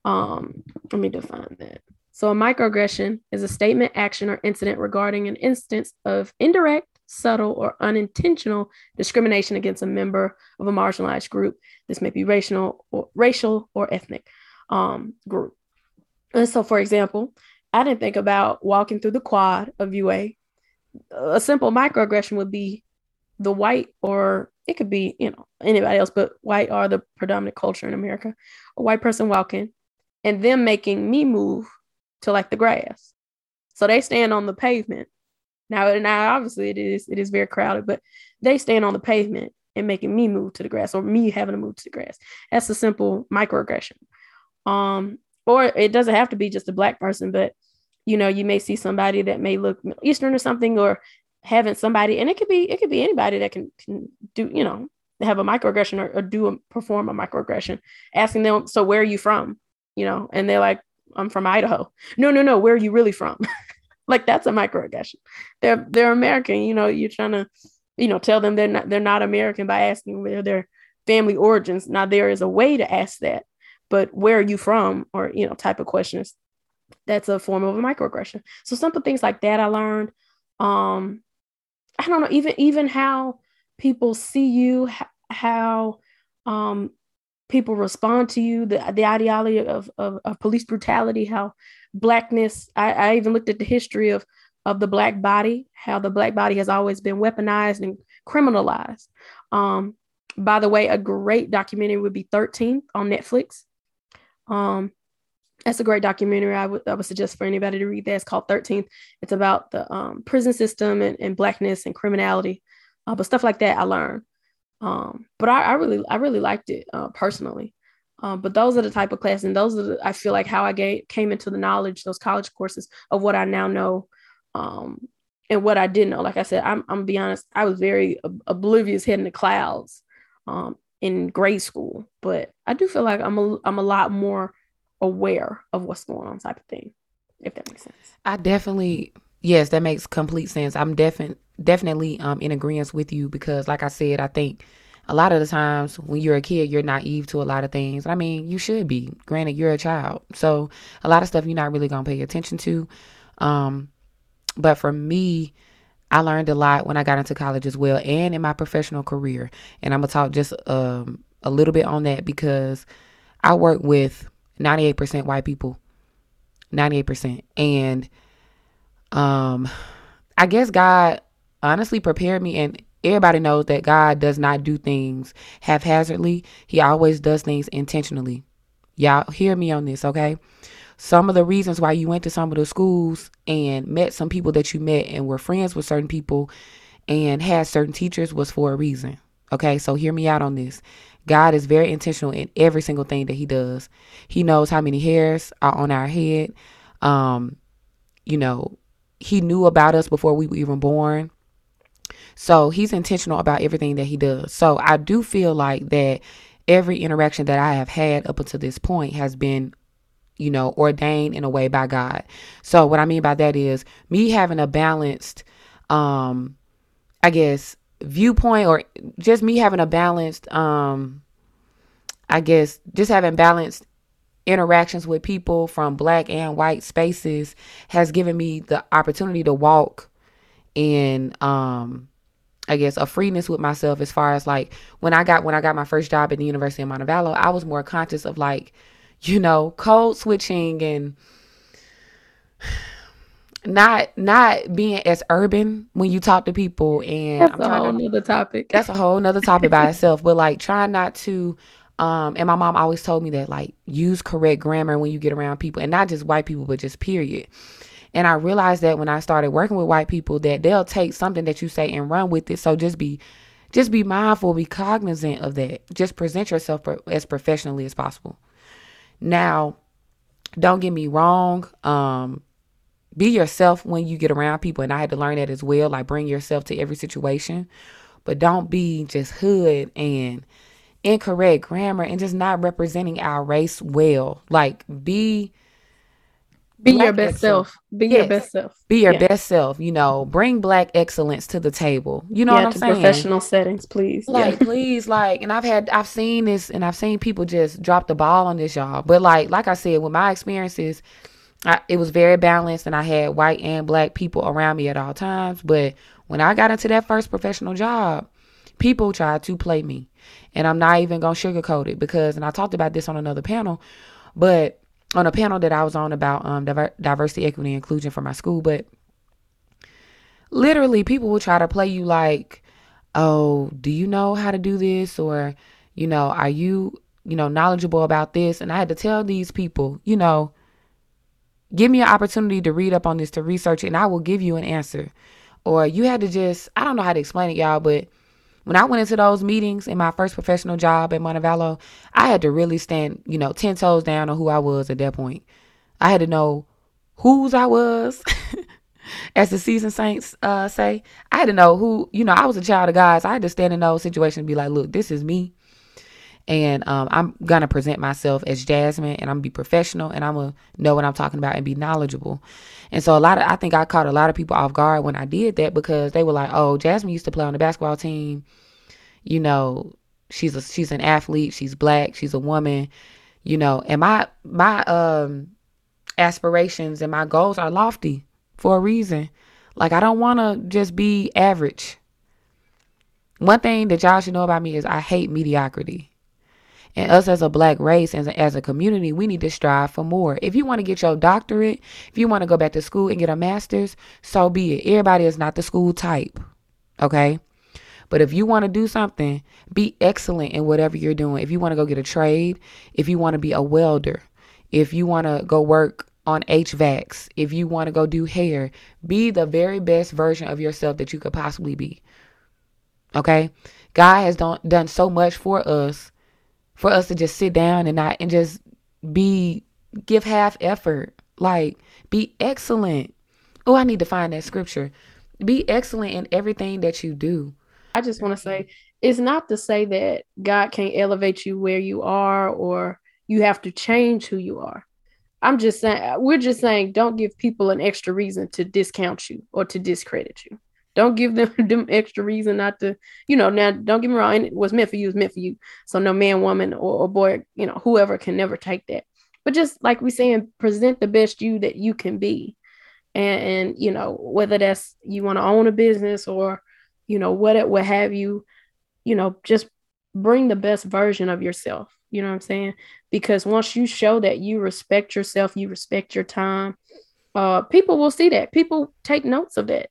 Um, let me define that. So, a microaggression is a statement, action, or incident regarding an instance of indirect, subtle, or unintentional discrimination against a member of a marginalized group. This may be racial or racial or ethnic um, group. And so, for example, I didn't think about walking through the quad of UA. A simple microaggression would be the white or it could be, you know, anybody else, but white are the predominant culture in America. A white person walking and them making me move to like the grass. So they stand on the pavement. Now, now obviously it is it is very crowded, but they stand on the pavement and making me move to the grass or me having to move to the grass. That's a simple microaggression. Um, or it doesn't have to be just a black person, but you know, you may see somebody that may look Eastern or something, or having somebody, and it could be it could be anybody that can, can do you know have a microaggression or, or do a perform a microaggression, asking them, so where are you from? You know, and they're like, I'm from Idaho. No, no, no, where are you really from? like that's a microaggression. They're they're American. You know, you're trying to, you know, tell them they're not they're not American by asking where their family origins. Now there is a way to ask that, but where are you from, or you know, type of questions. That's a form of a microaggression. So simple things like that I learned. Um, I don't know, even even how people see you, how um people respond to you, the the ideology of, of, of police brutality, how blackness. I, I even looked at the history of of the black body, how the black body has always been weaponized and criminalized. Um, by the way, a great documentary would be 13 on Netflix. Um, that's a great documentary. I would I would suggest for anybody to read that. It's called 13th. It's about the um, prison system and, and blackness and criminality, uh, but stuff like that I learned. Um, but I, I, really I really liked it uh, personally. Um, but those are the type of classes, and those are the, I feel like how I ga- came into the knowledge, those college courses of what I now know, um, and what I didn't know. Like I said, I'm I'm gonna be honest, I was very ob- oblivious, head in the clouds, um, in grade school. But I do feel like I'm a I'm a lot more aware of what's going on, type of thing. If that makes sense. I definitely yes, that makes complete sense. I'm definitely definitely um in agreement with you because, like I said, I think a lot of the times when you're a kid, you're naive to a lot of things. I mean, you should be. Granted, you're a child. So a lot of stuff you're not really going to pay attention to. Um, but for me, I learned a lot when I got into college as well and in my professional career. And I'm going to talk just um, a little bit on that because I work with 98% white people. 98%. And um, I guess God honestly prepared me and everybody knows that God does not do things haphazardly. He always does things intentionally. Y'all hear me on this, okay? Some of the reasons why you went to some of the schools and met some people that you met and were friends with certain people and had certain teachers was for a reason. Okay, so hear me out on this. God is very intentional in every single thing that He does. He knows how many hairs are on our head. Um, you know, He knew about us before we were even born. So he's intentional about everything that he does. So I do feel like that every interaction that I have had up until this point has been you know, ordained in a way by God. So what I mean by that is me having a balanced um I guess viewpoint or just me having a balanced um I guess just having balanced interactions with people from black and white spaces has given me the opportunity to walk in um I guess a freeness with myself as far as like when I got when I got my first job at the University of Montevallo, I was more conscious of like, you know, code switching and not not being as urban when you talk to people and that's I'm a whole to, nother topic. That's a whole nother topic by itself. But like trying not to um and my mom always told me that like use correct grammar when you get around people and not just white people but just period. And I realized that when I started working with white people that they'll take something that you say and run with it. So just be just be mindful, be cognizant of that. Just present yourself as professionally as possible. Now, don't get me wrong. Um, be yourself when you get around people, and I had to learn that as well. Like bring yourself to every situation, but don't be just hood and incorrect grammar and just not representing our race well. Like be be your best excellence. self. Be yes. your best self. Be your yeah. best self. You know, bring black excellence to the table. You know yeah, what I'm saying? Professional settings, please. Like, yeah. please, like, and I've had, I've seen this, and I've seen people just drop the ball on this, y'all. But like, like I said, with my experiences, I, it was very balanced, and I had white and black people around me at all times. But when I got into that first professional job, people tried to play me, and I'm not even gonna sugarcoat it because, and I talked about this on another panel, but on a panel that I was on about um, diver- diversity, equity, inclusion for my school. But literally, people will try to play you like, "Oh, do you know how to do this?" or you know, "Are you you know knowledgeable about this?" And I had to tell these people, you know, give me an opportunity to read up on this, to research it, and I will give you an answer. Or you had to just, I don't know how to explain it, y'all, but when I went into those meetings in my first professional job at Montevallo, I had to really stand, you know, 10 toes down on who I was at that point. I had to know whose I was, as the seasoned saints uh, say. I had to know who, you know, I was a child of God, so I had to stand in those situations and be like, look, this is me. And um, I'm gonna present myself as Jasmine, and I'm gonna be professional, and I'm gonna know what I'm talking about and be knowledgeable. And so a lot of I think I caught a lot of people off guard when I did that because they were like, "Oh, Jasmine used to play on the basketball team. You know, she's a she's an athlete. She's black. She's a woman. You know, and my my um aspirations and my goals are lofty for a reason. Like I don't want to just be average. One thing that y'all should know about me is I hate mediocrity. And us as a black race and as a community, we need to strive for more. If you want to get your doctorate, if you want to go back to school and get a master's, so be it. Everybody is not the school type. Okay? But if you want to do something, be excellent in whatever you're doing. If you want to go get a trade, if you want to be a welder, if you want to go work on HVACs, if you want to go do hair, be the very best version of yourself that you could possibly be. Okay? God has done done so much for us for us to just sit down and not and just be give half effort. Like be excellent. Oh, I need to find that scripture. Be excellent in everything that you do. I just want to say it's not to say that God can't elevate you where you are or you have to change who you are. I'm just saying, we're just saying, don't give people an extra reason to discount you or to discredit you. Don't give them them extra reason not to, you know. Now, don't get me wrong. What's meant for you is meant for you. So no man, woman, or, or boy, you know, whoever can never take that. But just like we saying, present the best you that you can be, and, and you know whether that's you want to own a business or you know, what it what have you, you know, just bring the best version of yourself. You know what I'm saying? Because once you show that you respect yourself, you respect your time, uh, people will see that. People take notes of that.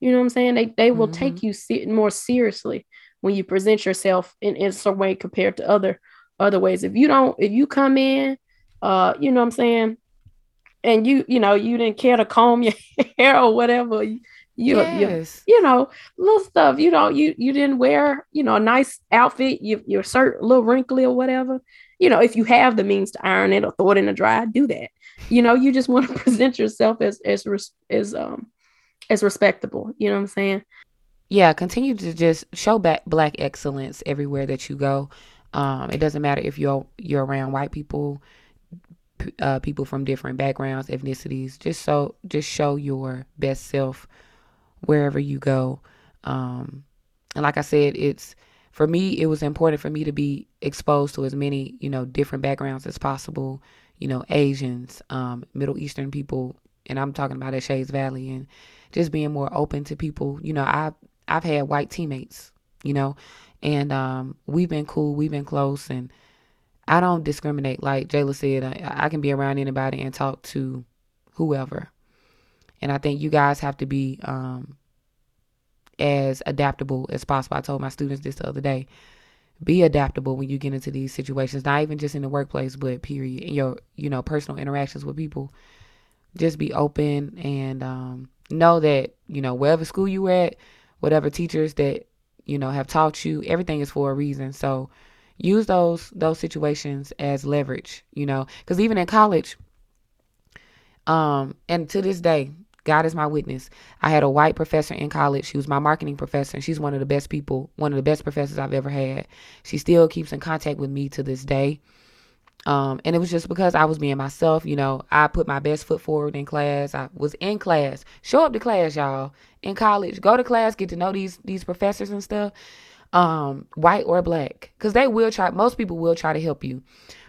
You know what I'm saying? They they will mm-hmm. take you se- more seriously when you present yourself in, in some way compared to other other ways. If you don't, if you come in, uh, you know what I'm saying, and you you know you didn't care to comb your hair or whatever, you, yes. you, you know, little stuff. You know, you you didn't wear, you know, a nice outfit. You your shirt a little wrinkly or whatever. You know, if you have the means to iron it or throw it in the dryer, do that. You know, you just want to present yourself as as as um as respectable. You know what I'm saying? Yeah, continue to just show back black excellence everywhere that you go. Um, it doesn't matter if you're you're around white people, uh, people from different backgrounds, ethnicities. Just so just show your best self wherever you go. Um, and like I said, it's for me, it was important for me to be exposed to as many, you know, different backgrounds as possible. You know, Asians, um, Middle Eastern people, and I'm talking about at Shades Valley, and just being more open to people. You know, I've I've had white teammates, you know, and um, we've been cool, we've been close, and I don't discriminate. Like Jayla said, I, I can be around anybody and talk to whoever. And I think you guys have to be um, as adaptable as possible. I told my students this the other day. Be adaptable when you get into these situations, not even just in the workplace, but period. In your, you know, personal interactions with people. Just be open and um, know that, you know, wherever school you at, whatever teachers that, you know, have taught you, everything is for a reason. So use those those situations as leverage, you know, because even in college, um, and to this day, God is my witness. I had a white professor in college. She was my marketing professor, and she's one of the best people, one of the best professors I've ever had. She still keeps in contact with me to this day. Um, and it was just because I was being myself. You know, I put my best foot forward in class. I was in class. Show up to class, y'all. In college, go to class, get to know these these professors and stuff. Um, white or black, because they will try. Most people will try to help you.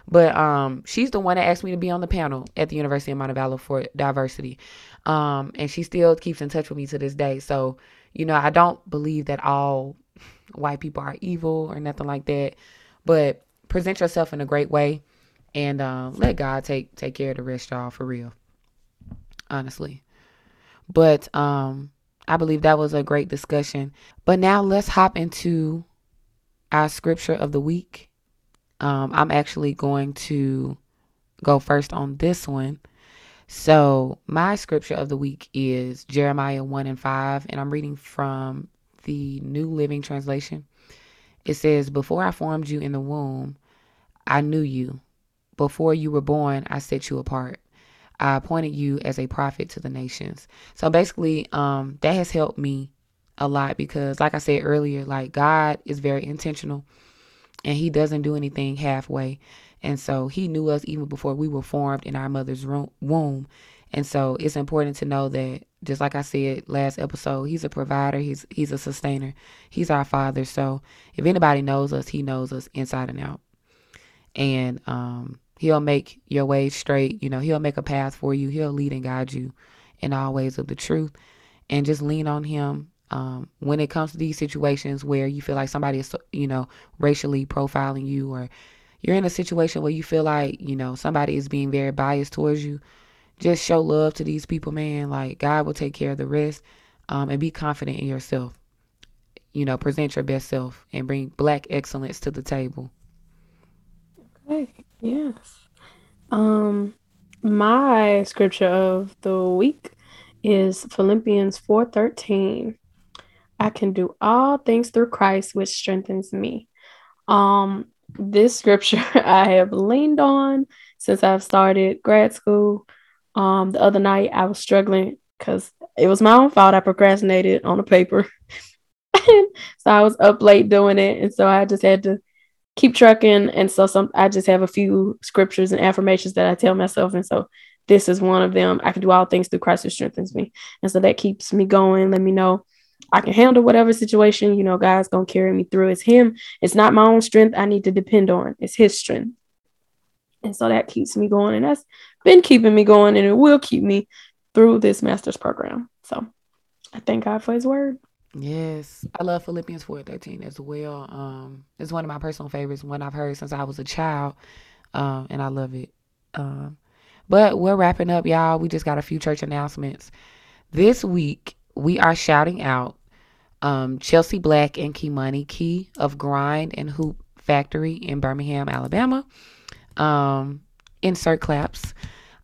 But um, she's the one that asked me to be on the panel at the University of Montevallo for diversity. Um, and she still keeps in touch with me to this day. So, you know, I don't believe that all white people are evil or nothing like that. But present yourself in a great way and um, let God take take care of the rest, y'all, for real. Honestly. But um, I believe that was a great discussion. But now let's hop into our scripture of the week. Um, I'm actually going to go first on this one. So, my scripture of the week is Jeremiah 1 and 5, and I'm reading from the New Living Translation. It says, Before I formed you in the womb, I knew you. Before you were born, I set you apart. I appointed you as a prophet to the nations. So basically, um, that has helped me a lot because, like I said earlier, like God is very intentional and he doesn't do anything halfway. And so he knew us even before we were formed in our mother's womb. And so it's important to know that just like I said last episode, he's a provider, he's he's a sustainer. He's our father. So if anybody knows us, he knows us inside and out. And um he'll make your way straight, you know, he'll make a path for you. He'll lead and guide you in all ways of the truth. And just lean on him um, when it comes to these situations where you feel like somebody is, you know, racially profiling you, or you're in a situation where you feel like, you know, somebody is being very biased towards you, just show love to these people, man. Like God will take care of the rest, um, and be confident in yourself. You know, present your best self and bring black excellence to the table. Okay. Yes. Um, my scripture of the week is Philippians 4:13. I can do all things through Christ which strengthens me. Um this scripture I have leaned on since I've started grad school. Um the other night I was struggling cuz it was my own fault I procrastinated on a paper. so I was up late doing it and so I just had to keep trucking and so some I just have a few scriptures and affirmations that I tell myself and so this is one of them. I can do all things through Christ who strengthens me. And so that keeps me going. Let me know I can handle whatever situation, you know, God's to carry me through. It's Him. It's not my own strength I need to depend on, it's His strength. And so that keeps me going. And that's been keeping me going and it will keep me through this master's program. So I thank God for His word. Yes, I love Philippians 4:13 as well. Um, it's one of my personal favorites, one I've heard since I was a child, um, and I love it. Um, but we're wrapping up, y'all. We just got a few church announcements. This week, we are shouting out um, Chelsee Black and Kimani Key of Grind and Hoop Factory in Birmingham, Alabama. Um, insert claps.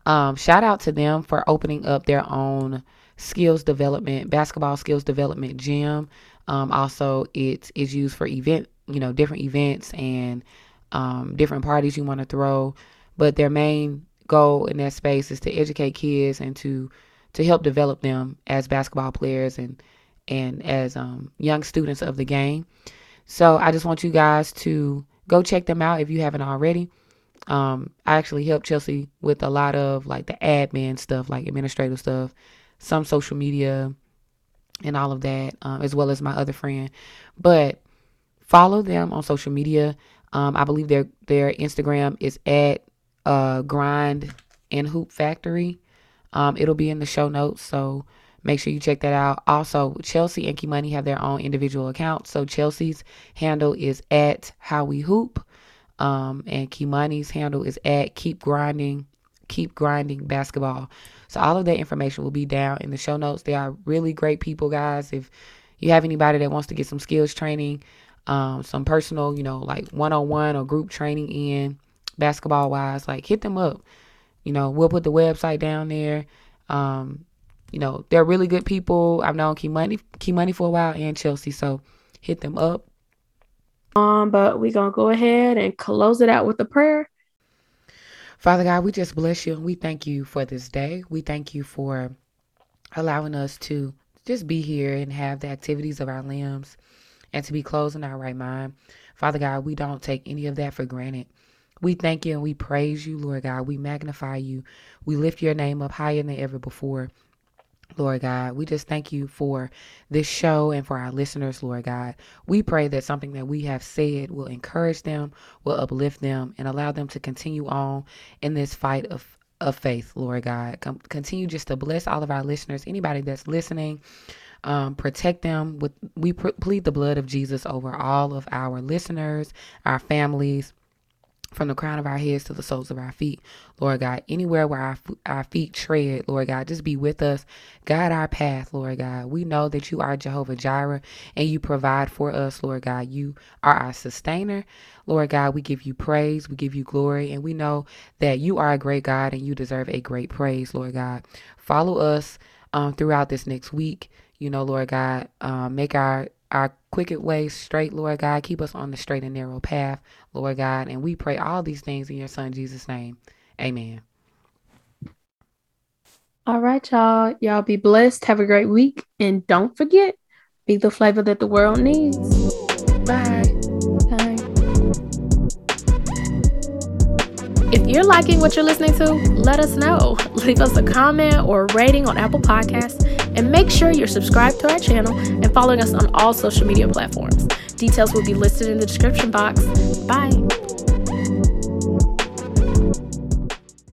Um, shout out to them for opening up their own skills development, basketball skills development gym. Um, also, it is used for event, you know, different events and um, different parties you want to throw. But their main goal in that space is to educate kids and to to help develop them as basketball players and and as um, young students of the game. So I just want you guys to go check them out if you haven't already. Um, I actually helped Chelsee with a lot of like the admin stuff, like administrative stuff, some social media, and all of that, um, as well as my other friend. But follow them on social media. Um, I believe their their Instagram is at uh, Grind and Hoop Factory. Um, it'll be in the show notes, so make sure you check that out. Also, Chelsee and Kimani have their own individual accounts. So Chelsee's handle is at How We Hoop, um, and Kimani's handle is at Keep Grinding, Keep Grinding Basketball. So all of that information will be down in the show notes. They are really great people, guys. If you have anybody that wants to get some skills training, um, some personal, you know, like one-on-one or group training in basketball wise, like hit them up. You know, we'll put the website down there. Um, you know, they're really good people. I've known Kimani, Key Money for a while and Chelsee, so hit them up. Um, but we're gonna go ahead and close it out with a prayer. Father God, we just bless you and we thank you for this day. We thank you for allowing us to just be here and have the activities of our limbs and to be closed in our right mind. Father God, we don't take any of that for granted. We thank you and we praise you, Lord God. We magnify you. We lift your name up higher than ever before. Lord God, we just thank you for this show and for our listeners, Lord God. We pray that something that we have said will encourage them, will uplift them, and allow them to continue on in this fight of, of faith, Lord God. Com- continue just to bless all of our listeners, anybody that's listening. Um, protect them with we pr- plead the blood of Jesus over all of our listeners, our families, from the crown of our heads to the soles of our feet, Lord God. Anywhere where our, our feet tread, Lord God, just be with us. Guide our path, Lord God. We know that you are Jehovah Jireh and you provide for us, Lord God. You are our sustainer. Lord God, we give you praise, we give you glory, and we know that you are a great God and you deserve a great praise, Lord God. Follow us um, throughout this next week. You know, Lord God, um, make our our quicket ways straight, Lord God. Keep us on the straight and narrow path, Lord God. And we pray all these things in your Son, Jesus' name. Amen. All right, y'all. Y'all be blessed. Have a great week. And don't forget, be the flavor that the world needs. Bye. You're liking what you're listening to, let us know. Leave us a comment or a rating on Apple Podcasts, and make sure you're subscribed to our channel and following us on all social media platforms. Details will be listed in the description box. Bye.